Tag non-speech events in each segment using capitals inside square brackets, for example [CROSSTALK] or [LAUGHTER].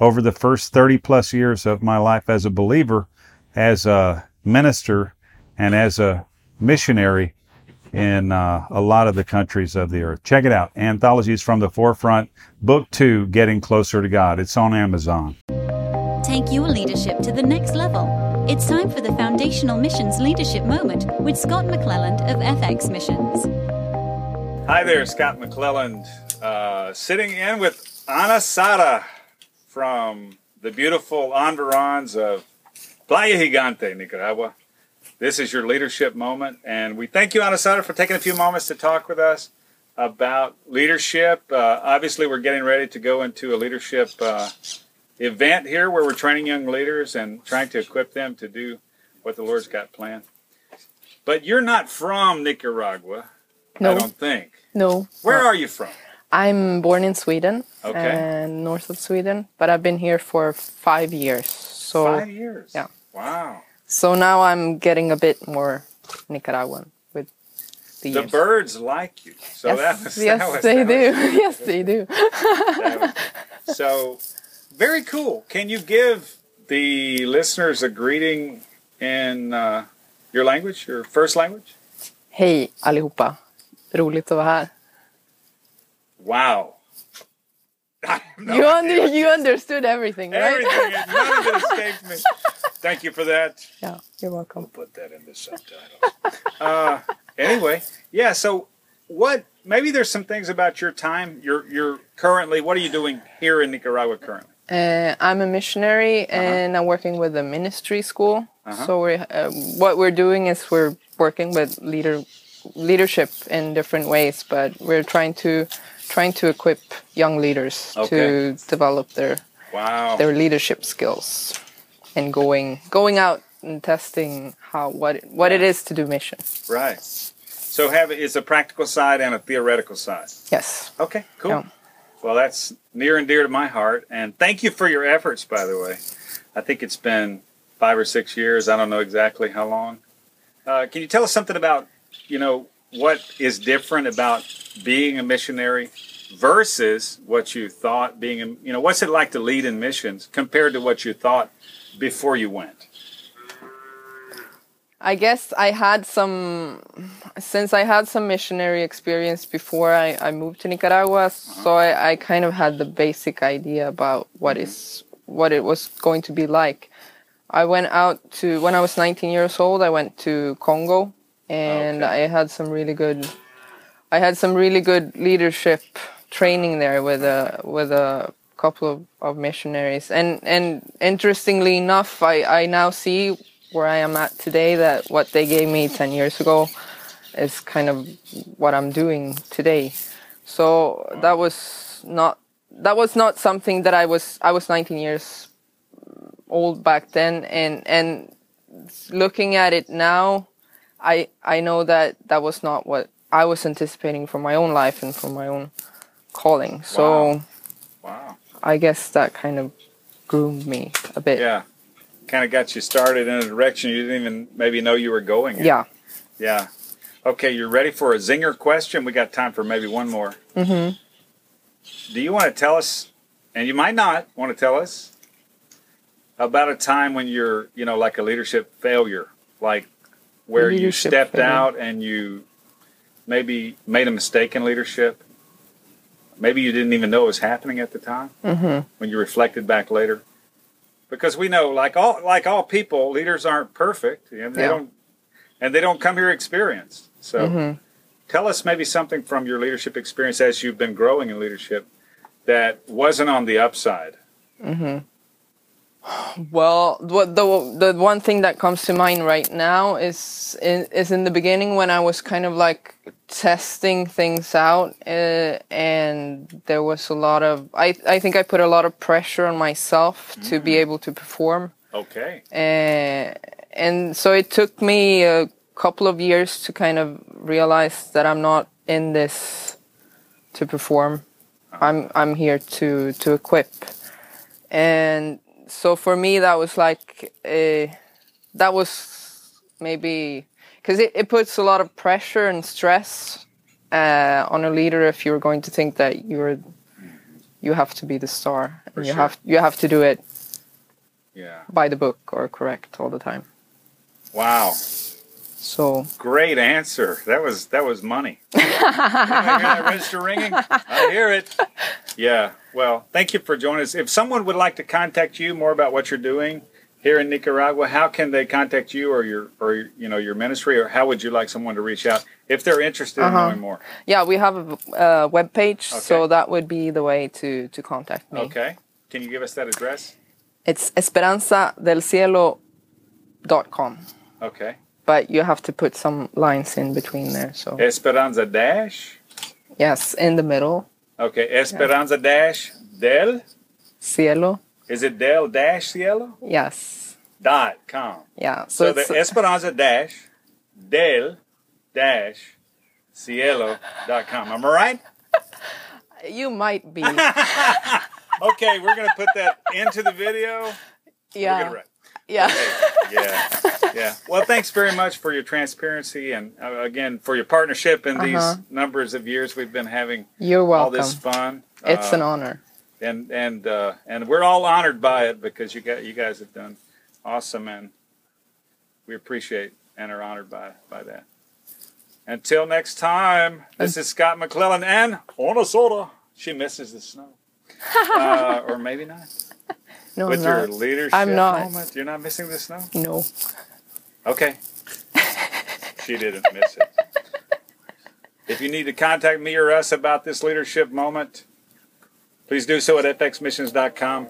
over the first 30 plus years of my life as a believer, as a minister, and as a missionary in uh, a lot of the countries of the earth. Check it out Anthologies from the Forefront, Book Two Getting Closer to God. It's on Amazon. Take your leadership to the next level. It's time for the Foundational Missions Leadership Moment with Scott McClelland of FX Missions. Hi there, Scott McClelland, uh, sitting in with Ana Sara from the beautiful environs of Playa Gigante, Nicaragua. This is your leadership moment, and we thank you, Ana Sara, for taking a few moments to talk with us about leadership. Uh, obviously, we're getting ready to go into a leadership uh, event here where we're training young leaders and trying to equip them to do what the Lord's got planned. But you're not from Nicaragua, No. I don't think. No. Where are you from? I'm born in Sweden, Okay. and north of Sweden, but I've been here for five years. So, Five years. yeah. Wow. so now I'm getting a bit more Nicaraguan with the The years. birds like you. So yes, that was, yes, that was, they that do. was- [LAUGHS] yes, they do. was- so very cool. Can you give the listeners a greeting in uh, your language, your first language? Hej allihopa. Roligt att vara här. Wow. [LAUGHS] No you, under, you understood everything, right? Everything, none of it escaped me. Thank you for that. yeah, you're welcome. We'll Put that in the subtitles. uh, anyway, yeah. So, what? Maybe there's some things about your time. You're you're currently. What are you doing here in Nicaragua currently? Uh, I'm a missionary and I'm working with a ministry school. Uh-huh. So we're, uh, what we're doing is we're working with leader leadership in different ways, but we're trying to trying to equip young leaders Okay. to develop their Wow. their leadership skills and going going out and testing how what what it is to do mission. Right. So have it's a practical side and a theoretical side. Yes. Okay, cool. Yeah. Well, that's near and dear to my heart, and thank you for your efforts. By the way, I think it's been five or six years. I don't know exactly how long. Uh, can you tell us something about you know what is different about being a missionary versus what you thought being a you know what's it like to lead in missions compared to what you thought before you went? I guess I had some, since I had some missionary experience before I, I moved to Nicaragua, uh-huh. so I, I kind of had the basic idea about what mm-hmm. is what it was going to be like. I went out to when I was 19 years old. I went to Congo, and Okay. I had some really good, I had some really good leadership training there with a with a couple of, of missionaries. And and interestingly enough, I I now see where I am at today that what they gave me 10 years ago is kind of what I'm doing today. So that was not that was not something that I was I was 19 years old back then and and looking at it now I I know that that was not what I was anticipating for my own life and for my own calling. So Wow. Wow. I guess that kind of groomed me a bit. Yeah. Kind of got you started in a direction you didn't even maybe know you were going. in. Yeah. Yeah. Okay, you're ready for a zinger question? We got time for maybe one more. Mhm. Do you want to tell us, and you might not want to tell us, about a time when you're, you know, like a leadership failure, like where you stepped failure. out and you maybe made a mistake in leadership? Maybe you didn't even know it was happening at the time Mhm. when you reflected back later. Because we know, like all like all people, leaders aren't perfect, and they Yeah. don't, and they don't come here experienced. So, Mhm. tell us maybe something from your leadership experience as you've been growing in leadership that wasn't on the upside. Well, the the one thing that comes to mind right now is in, is in the beginning when I was kind of like testing things out, uh, and there was a lot of I I think I put a lot of pressure on myself to be able to perform, Okay. uh, and so it took me a couple of years to kind of realize that I'm not in this to perform. I'm I'm here to to equip, and so for me that was like uh, that was maybe because it, it puts a lot of pressure and stress uh, on a leader if you're going to think that you're you have to be the star and you sure. have you have to do it Yeah. by the book or correct all the time. Wow. So Great answer. That was that was money. [LAUGHS] Register ringing? I hear it. Yeah. Well, thank you for joining us. If someone would like to contact you more about what you're doing here in Nicaragua, how can they contact you or your or you know your ministry, or how would you like someone to reach out if they're interested in knowing more? yeah, we have a uh, web page, so that would be the way to to contact me. Okay. Can you give us that address? It's esperanzadelcielo.com. Okay. But you have to put some lines in between there. So Esperanza dash. yes, in the middle, Okay. Esperanza dash del. cielo. Is it del dash cielo Yes, dot com? yeah. So, So the Esperanza dash del dash cielo dot com. Am I right? [LAUGHS] you might be. [LAUGHS] Okay, we're gonna put that into the video. Yeah, it right. yeah. [LAUGHS] Yeah. Well, thanks very much for your transparency and uh, again for your partnership in these Uh-huh. numbers of years we've been having You're welcome. all this fun. It's Uh, an honor. and and uh, and we're all honored by it because you got you guys have done awesome and we appreciate and are honored by by that. Until next time, this is Scott McClelland and Ana Sara. She misses the snow, [LAUGHS] uh, or maybe not. No, With I'm your not. leadership I'm not. moment, you're not missing the snow. No. Okay. she didn't miss it. If you need to contact me or us about this leadership moment, please do so at fxmissions.com.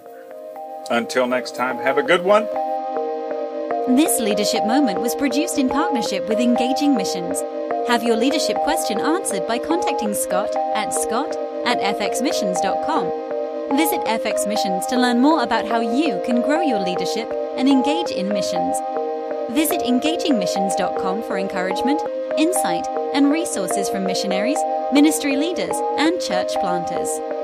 Until next time, have a good one. This leadership moment was produced in partnership with Engaging Missions. Have your leadership question answered by contacting Scott at scott at fxmissions.com. Visit FX Missions to learn more about how you can grow your leadership and engage in missions. Visit engagingmissions.com for encouragement, insight, and resources from missionaries, ministry leaders, and church planters.